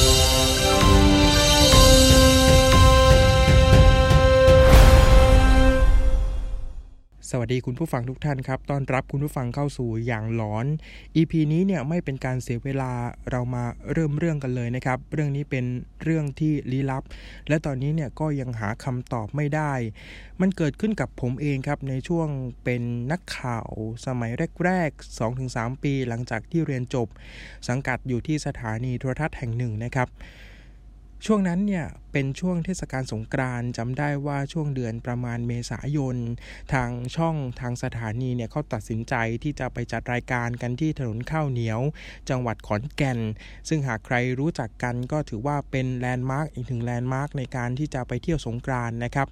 you สวัสดีคุณผู้ฟังทุกท่านครับ ต้อนรับคุณผู้ฟังเข้าสู่อย่างหลอน EP นี้เนี่ยไม่เป็นการเสียเวลา เรามาเริ่มเรื่องกันเลยนะครับ เรื่องนี้เป็นเรื่องที่ลี้ลับ และตอนนี้เนี่ยก็ยังหาคำตอบไม่ได้ มันเกิดขึ้นกับผมเองครับในช่วงเป็นนักข่าวสมัยแรกๆ 2-3 ปีหลังจากที่เรียนจบ สังกัดอยู่ที่สถานีโทรทัศน์แห่งหนึ่งนะครับ ช่วงนั้นเนี่ยเป็นช่วงเทศกาลสงกรานต์จำได้ว่าช่วงเดือนประมาณเมษายน ทางช่องทางสถานีเนี่ยเขาตัดสินใจที่จะไปจัดรายการกันที่ถนนข้าวเหนียว จังหวัดขอนแก่น ซึ่งหากใครรู้จักกันก็ถือว่าเป็นแลนด์มาร์กอีกถึงแลนด์มาร์กในการที่จะไปเที่ยวสงกรานต์นะครับ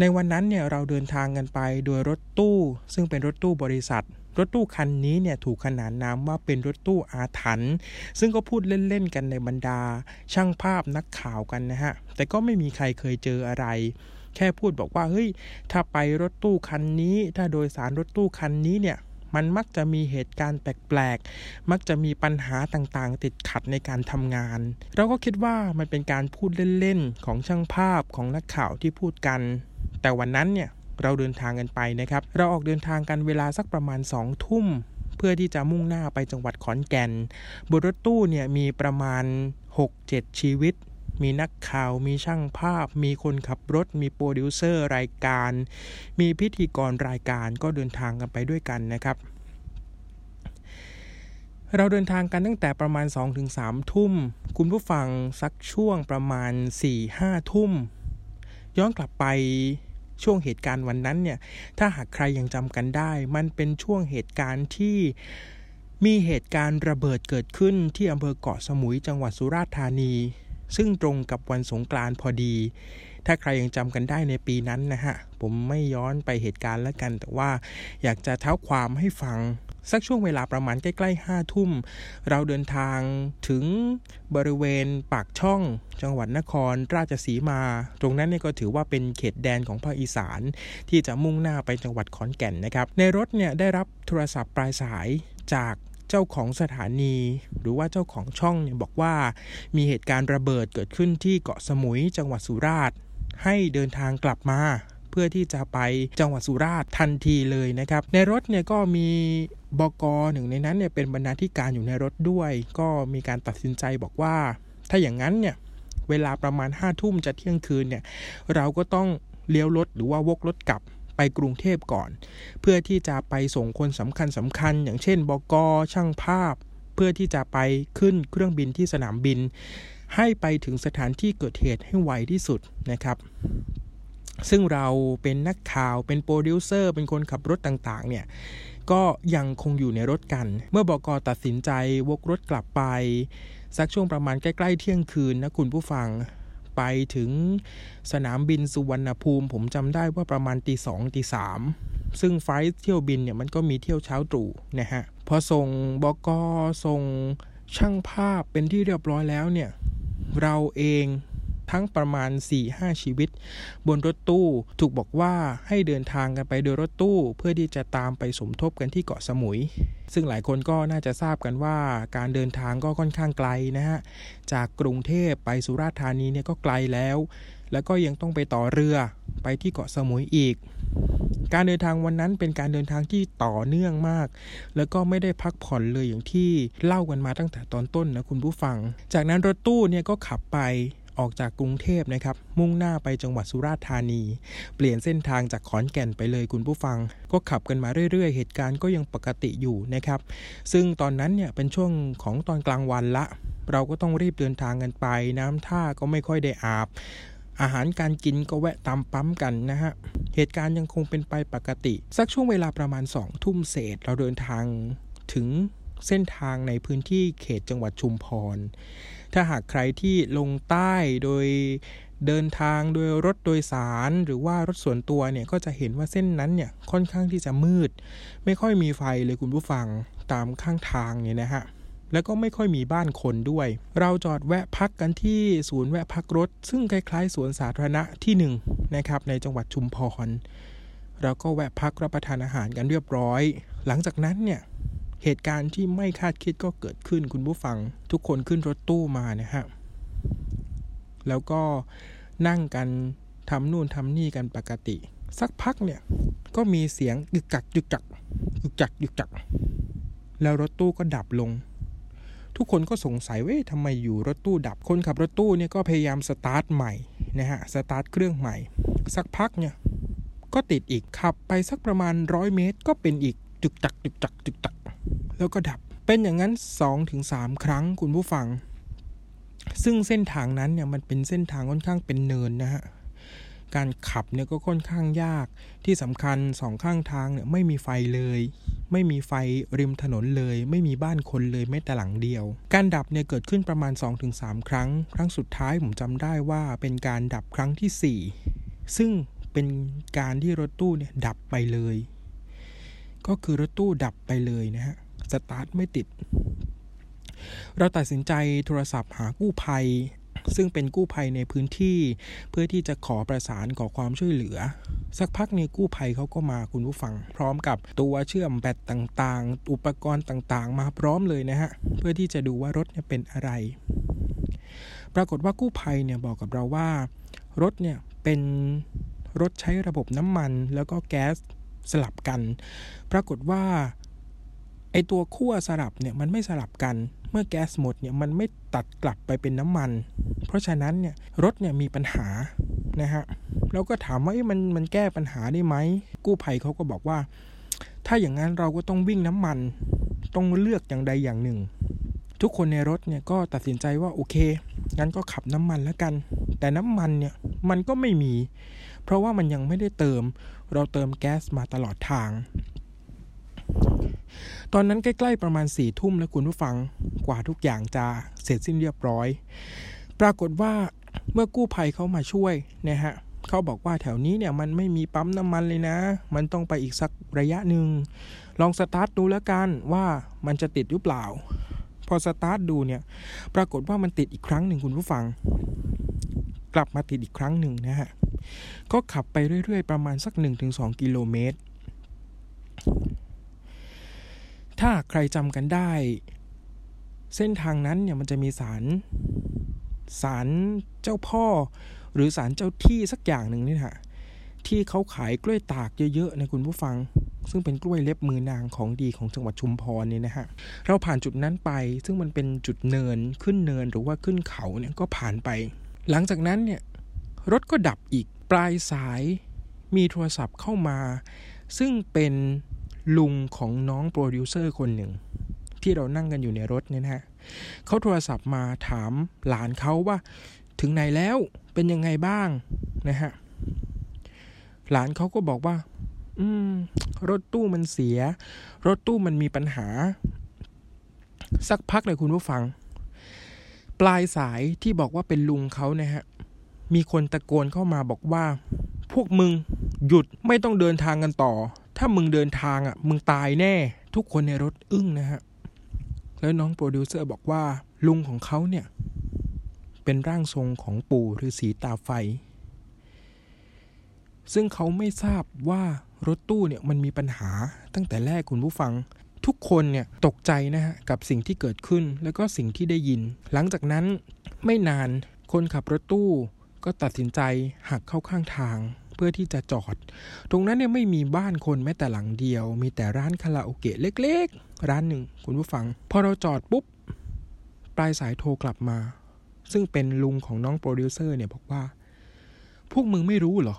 ในวันนั้นเนี่ยเราเดินทางกันไปโดยรถตู้ ซึ่งเป็นรถตู้บริษัท รถตู้คันนี้เนี่ยถูกขนานนามว่าเป็นรถตู้อาถรรพ์ซึ่งก็พูดเล่นๆกันในบรรดา ช่างภาพนักข่าวกันนะฮะ แต่ก็ไม่มีใครเคยเจออะไร แค่พูดบอกว่าเฮ้ยถ้าไปรถตู้คันนี้ ถ้าโดยสารรถตู้คันนี้เนี่ยมันมักจะมีเหตุการณ์แปลกๆ มักจะมีปัญหาต่างๆ ติดขัดในการทำงาน เราก็คิดว่ามันเป็นการพูดเล่นๆ ของช่างภาพของนักข่าวที่พูดกัน แต่วันนั้นเนี่ย เราเดินทางกันไปนะครับ เราออกเดินทางกันเวลาสักประมาณ2ทุ่ม เพื่อที่จะมุ่งหน้าไปจังหวัดขอนแก่น บนรถตู้เนี่ยมีประมาณ 6-7 ชีวิต มีนักข่าว มีช่างภาพ มีคนขับรถ มีโปรดิวเซอร์รายการ มีพิธีกรรายการก็เดินทางกันไปด้วยกันนะครับเราเดินทางกันตั้งแต่ประมาณ 2-3ทุ่ม คุณผู้ฟังสักช่วงประมาณ 4-5 ทุ่ม ย้อนกลับไป ช่วงเหตุการณ์วันนั้นเนี่ยถ้าหากใครยังจำกันได้ มันเป็นช่วงเหตุการณ์ที่มีเหตุการณ์ระเบิดเกิดขึ้นที่อำเภอเกาะสมุยจังหวัดสุราษฎร์ธานี ซึ่งตรงกับวันสงกรานต์พอดี ถ้าใครยังจำกันได้ในปีนั้นนะฮะ ผมไม่ย้อนไปเหตุการณ์แล้วกัน แต่ว่าอยากจะเท้าความให้ฟังสักช่วงเวลาประมาณใกล้ๆห้าทุ่ม เราเดินทางถึงบริเวณปากช่อง จังหวัดนครราชสีมา ตรงนั้นเนี่ยก็ถือว่าเป็นเขตแดนของภาคอีสาน ที่จะมุ่งหน้าไปจังหวัดขอนแก่นนะครับ ในรถเนี่ยได้รับโทรศัพท์ปลายสายจากเจ้าของสถานี หรือว่าเจ้าของช่องเนี่ยบอกว่ามีเหตุการณ์ระเบิดเกิดขึ้นที่เกาะสมุยจังหวัดสุราษฎร์ ให้เดินทางกลับมา เพื่อที่จะไปจังหวัดสุราษฎร์ทันทีเลยนะครับ ในรถเนี่ยก็มีบกหนึ่งในนั้นเนี่ยเป็นบรรณาธิการอยู่ในรถด้วย ก็มีการตัดสินใจบอกว่า ถ้าอย่างนั้นเนี่ยเวลาประมาณ5้าทุ่มจะเที่ยงคืนเนี่ยเราก็ต้องเลี้ยวรถหรือว่าวกรถกลับไปกรุงเทพก่อน เพื่อที่จะไปส่งคนสำคัญสำคัญ อย่างเช่น บก ช่างภาพ เพื่อที่จะไปขึ้นเครื่องบินที่สนามบิน ให้ไปถึงสถานที่เกิดเหตุให้ไวที่สุดนะครับ ซึ่งเราเป็นนักข่าวเป็นโปรดิวเซอร์เป็นคนขับรถต่างๆ เนี่ยก็ยังคงอยู่ในรถกัน เมื่อ บ.ก. ตัดสินใจวกรถกลับไป สักช่วงประมาณใกล้ๆเที่ยงคืนนะคุณผู้ฟังไปถึงสนามบินสุวรรณภูมิ ผมจำได้ว่าประมาณตีสองตีสามซึ่ง flight เที่ยวบินเนี่ยมันก็มีเที่ยวเช้าตรู่นะฮะพอส่ง บ.ก. ส่งช่างภาพเป็นที่เรียบร้อยแล้วเนี่ย เราเองทั้งประมาณ 4-5 ชีวิต บนรถตู้ถูกบอกว่าให้เดินทางกันไปโดยรถตู้ เพื่อที่จะตามไปสมทบกันที่เกาะสมุย ซึ่งหลายคนก็น่าจะทราบกันว่าการเดินทางก็ค่อนข้างไกลนะฮะ จากกรุงเทพไปสุราษฎร์ธานีเนี่ยก็ไกลแล้ว แล้วก็ยังต้องไปต่อเรือ ไปที่เกาะสมุยอีก การเดินทางวันนั้นเป็นการเดินทางที่ต่อเนื่องมาก แล้วก็ไม่ได้พักผ่อนเลยอย่างที่เล่ากันมาตั้งแต่ตอนต้นนะคุณผู้ฟัง จากนั้นรถตู้เนี่ยก็ขับไปออกจากกรุงเทพนะครับ มุ่งหน้าไปจังหวัดสุราษฎร์ธานี เปลี่ยนเส้นทางจากขอนแก่นไปเลยคุณผู้ฟัง ก็ขับกันมาเรื่อยๆ เหตุการณ์ก็ยังปกติอยู่นะครับ ซึ่งตอนนั้นเนี่ยเป็นช่วงของตอนกลางวันละ เราก็ต้องรีบเดินทางกันไป น้ำท่าก็ไม่ค่อยได้อาบ อาหารการกินก็แวะตามปั๊มกันนะฮะ เหตุการณ์ยังคงเป็นไปปกติ สักช่วงเวลาประมาณสองทุ่มเศษเราเดินทางถึงเส้นทางในพื้นที่เขตจังหวัดชุมพร ถ้าหากใครที่ลงใต้โดยเดินทางโดยรถโดยสารหรือว่ารถส่วนตัวเนี่ยก็จะเห็นว่าเส้นนั้นเนี่ยค่อนข้างที่จะมืด ไม่ค่อยมีไฟเลยคุณผู้ฟังตามข้างทางเนี่ยนะฮะ แล้วก็ไม่ค่อยมีบ้านคนด้วย เราจอดแวะพักกันที่ศูนย์แวะพักรถ ซึ่งคล้ายๆสวนสาธารณะที่1นนะครับในจังหวัดชุมพรเราก็แวะพักรับประทานอาหารกันเรียบร้อย หลังจากนั้นเนี่ยเหตุการณ์ที่ไม่คาดคิดก็เกิดขึ้นคุณผู้ฟัง ทุกคนขึ้นรถตู้มานะฮะแล้วก็นั่งกันทำนู่นทำนี่กันปกติ สักพักเนี่ยก็มีเสียงยึกกักยึกจักยึกจักยึกจัก แล้วรถตู้ก็ดับลง ทุกคนก็สงสัยว่าทำไมอยู่รถตู้ดับคนขับรถตู้เนี่ยก็พยายามสตาร์ทใหม่นะฮะสตาร์ทเครื่องใหม่ สักพักเนี่ยก็ติดอีกขับไปสักประมาณร้อยเมตร ก็เป็นอีกจึกจักจึกจักจึกจัก แล้วก็ดับเป็นอย่างนั้นสองถึงสามครั้งคุณผู้ฟัง ซึ่งเส้นทางนั้นเนี่ยมันเป็นเส้นทางค่อนข้างเป็นเนินนะฮะ การขับเนี่ยก็ค่อนข้างยาก ที่สำคัญสองข้างทางเนี่ยไม่มีไฟเลย ไม่มีไฟริมถนนเลย ไม่มีบ้านคนเลยแม้แต่หลังเดียว การดับเนี่ยเกิดขึ้นประมาณ 2-3 ครั้ง ครั้งสุดท้ายผมจำได้ว่าเป็นการดับครั้งที่ 4 ซึ่งเป็นการที่รถตู้เนี่ยดับไปเลย ก็คือรถตู้ดับไปเลยนะฮะสตาร์ทไม่ติดเราตัดสินใจโทรศัพท์หากู้ภัย ซึ่งเป็นกู้ภัยในพื้นที่ เพื่อที่จะขอประสานขอความช่วยเหลือ สักพักเนี่ยกู้ภัยเขาก็มาคุณผู้ฟัง พร้อมกับตัวเชื่อมแบตต่างๆ อุปกรณ์ต่างๆ มาพร้อมเลยนะฮะเพื่อที่จะดูว่ารถเนี่ยเป็นอะไร ปรากฏว่ากู้ภัยเนี่ยบอกกับเราว่า รถเนี่ยเป็นรถใช้ระบบน้ำมันแล้วก็แก๊สสลับกัน ปรากฏว่าไอตัวขั้วสลับเนี่ยมันไม่สลับกัน เมื่อแก๊สหมดเนี่ยมันไม่ตัดกลับไปเป็นน้ำมัน เพราะฉะนั้นเนี่ยรถเนี่ยมีปัญหานะฮะเราก็ถามว่ามันมันแก้ปัญหาได้ไหมกู้ภัยเขาก็บอกว่า ถ้าอย่างนั้นเราก็ต้องวิ่งน้ำมัน ต้องเลือกอย่างใดอย่างหนึ่ง ทุกคนในรถเนี่ยก็ตัดสินใจว่าโอเค งั้นก็ขับน้ำมันแล้วกัน แต่น้ำมันเนี่ยมันก็ไม่มี เพราะว่ามันยังไม่ได้เติม เราเติมแก๊สมาตลอดทาง ตอนนั้นใกล้ๆประมาณสี่ทุ่มแล้วคุณผู้ฟังกว่าทุกอย่างจะเสร็จสิ้นเรียบร้อย ปรากฏว่าเมื่อกู้ภัยเขามาช่วยนะฮะเขาบอกว่าแถวนี้เนี่ยมันไม่มีปั๊มน้ำมันเลยนะ มันต้องไปอีกสักระยะหนึ่ง ลองสตาร์ทดูแล้วกันว่ามันจะติดหรือเปล่า พอสตาร์ทดูเนี่ย ปรากฏว่ามันติดอีกครั้งหนึ่งคุณผู้ฟัง กลับมาติดอีกครั้งหนึ่งนะฮะ ก็ขับไปเรื่อยๆ ประมาณสัก 1-2 กิโลเมตร ถ้าใครจำกันได้ เส้นทางนั้นเนี่ยมันจะมีสารสารเจ้าพ่อ หรือสารเจ้าที่สักอย่างหนึ่งนี่ฮะที่เขาขายกล้วยตากเยอะๆในคุณผู้ฟัง ซึ่งเป็นกล้วยเล็บมือนางของดีของจังหวัดชุมพรเนี่ยนะฮะเราผ่านจุดนั้นไป ซึ่งมันเป็นจุดเนินขึ้นเนินหรือว่าขึ้นเขาเนี่ยก็ผ่านไป หลังจากนั้นเนี่ยรถก็ดับอีกปลายสายมีโทรศัพท์เข้ามา ซึ่งเป็น ลุงของน้องโปรดิวเซอร์คนหนึ่ง ที่เรานั่งกันอยู่ในรถเนี่ยนะฮะเขาโทรศัพท์มาถามหลานเขาว่าถึงไหนแล้วเป็นยังไงบ้างนะฮะหลานเขาก็บอกว่า อืม รถตู้มันเสีย รถตู้มันมีปัญหา สักพักเลยคุณผู้ฟัง ปลายสายที่บอกว่าเป็นลุงเขานะฮะ มีคนตะโกนเข้ามาบอกว่า พวกมึงหยุดไม่ต้องเดินทางกันต่อ ถ้ามึงเดินทางอะ มึงตายแน่ ทุกคนในรถอึ้งนะฮะ แล้วน้องโปรดิวเซอร์บอกว่า ลุงของเขาเนี่ย เป็นร่างทรงของปู่ฤาษีตาไฟ ซึ่งเขาไม่ทราบว่ารถตู้เนี่ยมันมีปัญหาตั้งแต่แรกคุณผู้ฟัง ทุกคนเนี่ยตกใจนะฮะ กับสิ่งที่เกิดขึ้นแล้วก็สิ่งที่ได้ยิน หลังจากนั้นไม่นานคนขับรถตู้ก็ตัดสินใจหักเข้าข้างทาง เพื่อที่จะจอด ตรงนั้นเนี่ยไม่มีบ้านคนแม้แต่หลังเดียว มีแต่ร้านคาราโอเกะเล็กๆ ร้านหนึ่งคุณผู้ฟัง พอเราจอดปุ๊บ ปลายสายโทรกลับมา ซึ่งเป็นลุงของน้องโปรดิวเซอร์เนี่ยบอกว่า พวกมึงไม่รู้เหรอ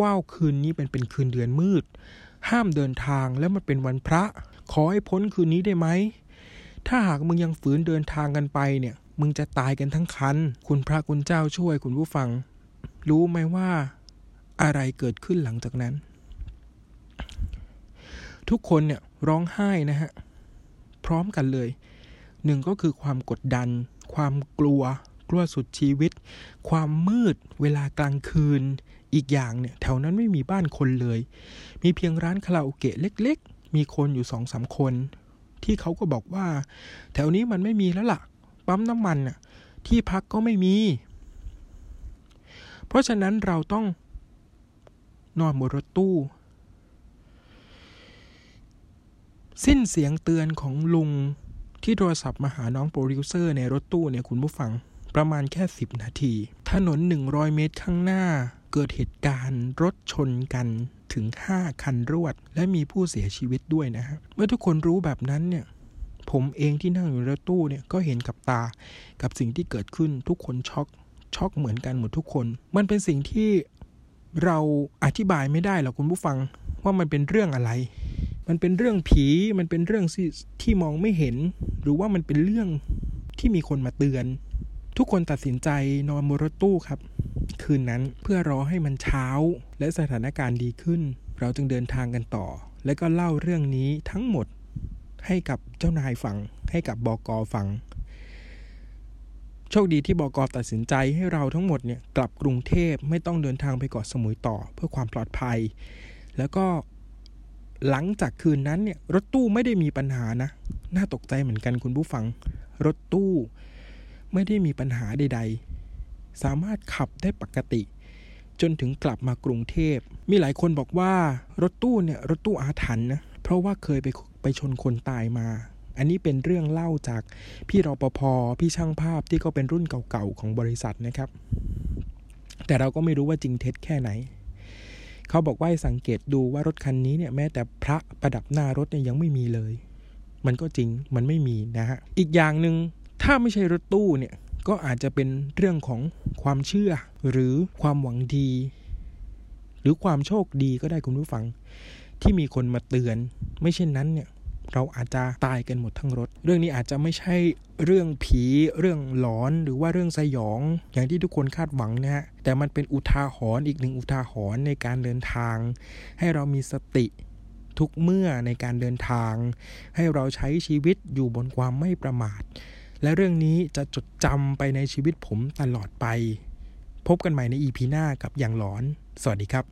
ว่าวคืนนี้เป็นเป็นคืนเดือนมืด ห้ามเดินทางแล้วมันเป็นวันพระ ขอให้พ้นคืนนี้ได้ไหม ถ้าหากมึงยังฝืนเดินทางกันไปเนี่ย มึงจะตายกันทั้งคัน คุณพระคุณเจ้าช่วยคุณผู้ฟัง รู้ไหมว่า อะไรเกิดขึ้นหลังจากนั้น ทุกคนเนี่ยร้องไห้นะฮะ พร้อมกันเลย หนึ่งก็คือความกดดัน ความกลัว กลัวสุดชีวิต ความมืด เวลากลางคืน อีกอย่างเนี่ยแถวนั้นไม่มีบ้านคนเลย มีเพียงร้านคาราโอเกะเล็ก ๆ มีคนอยู่สองสามคน ที่เขาก็บอกว่า แถวนี้มันไม่มีแล้วล่ะ ปั๊มน้ำมันน่ะที่พักก็ไม่มี เพราะฉะนั้นเราต้อง นอนบนรถตู้ สิ้นเสียงเตือนของลุงที่โทรศัพท์มาหาน้องโปรดิวเซอร์ในรถตู้เนี่ยคุณผู้ฟังประมาณแค่ 10 นาที ถนน 100 เมตรข้างหน้า เกิดเหตุการณ์รถชนกันถึง 5 คันรวด และมีผู้เสียชีวิตด้วยนะฮะ เมื่อทุกคนรู้แบบนั้นเนี่ย ผมเองที่นั่งอยู่ในรถตู้เนี่ย ก็เห็นกับตากับสิ่งที่เกิดขึ้นทุกคนช็อกช็อกเหมือนกันหมดทุกคน มันเป็นสิ่งที่ เราอธิบายไม่ได้หรอกคุณผู้ฟังว่ามันเป็นเรื่องอะไร มันเป็นเรื่องผี มันเป็นเรื่องที่มองไม่เห็น หรือว่ามันเป็นเรื่องที่มีคนมาเตือน ทุกคนตัดสินใจนอนบนรถตู้ครับ คืนนั้นเพื่อรอให้มันเช้า และสถานการณ์ดีขึ้น เราจึงเดินทางกันต่อ และก็เล่าเรื่องนี้ทั้งหมดให้กับเจ้านายฟัง ให้กับบอกอฟัง โชคดีที่บอกอตัดสินใจให้เราทั้งหมดเนี่ยกลับกรุงเทพไม่ต้องเดินทางไปเกาะสมุยต่อเพื่อความปลอดภัย แล้วก็หลังจากคืนนั้นเนี่ยรถตู้ไม่ได้มีปัญหานะ น่าตกใจเหมือนกันคุณผู้ฟัง รถตู้ไม่ได้มีปัญหาใด ๆ สามารถขับได้ปกติ จนถึงกลับมากรุงเทพ มีหลายคนบอกว่ารถตู้เนี่ยรถตู้อาถรรพ์นะ เพราะว่าเคยไปไปชนคนตายมา อันนี้เป็นเรื่องเล่าจากพี่รปภพี่ช่างภาพที่ก็เป็นรุ่นเก่าๆของบริษัทนะครับ แต่เราก็ไม่รู้ว่าจริงเท็จแค่ไหน เขาบอกว่าสังเกตดูว่ารถคันนี้เนี่ยแม้แต่พระประดับหน้ารถเนี่ยยังไม่มีเลย มันก็จริงมันไม่มีนะฮะอีกอย่างหนึ่งถ้าไม่ใช่รถตู้เนี่ยก็อาจจะเป็นเรื่องของความเชื่อหรือความหวังดี หรือความโชคดีก็ได้คุณผู้ฟัง ที่มีคนมาเตือน ไม่เช่นนั้นเนี่ย เราอาจจะตายกันหมดทั้งรถ เรื่องนี้อาจจะไม่ใช่เรื่องผีเรื่องหลอนหรือว่าเรื่องสยอง อย่างที่ทุกคนคาดหวังนะฮะแต่มันเป็นอุทาหรณ์อีกหนึ่งอุทาหรณ์ในการเดินทาง ให้เรามีสติทุกเมื่อในการเดินทาง ให้เราใช้ชีวิตอยู่บนความไม่ประมาท และเรื่องนี้จะจดจำไปในชีวิตผมตลอดไป พบกันใหม่ในอีพีหน้ากับอย่างหลอน สวัสดีครับ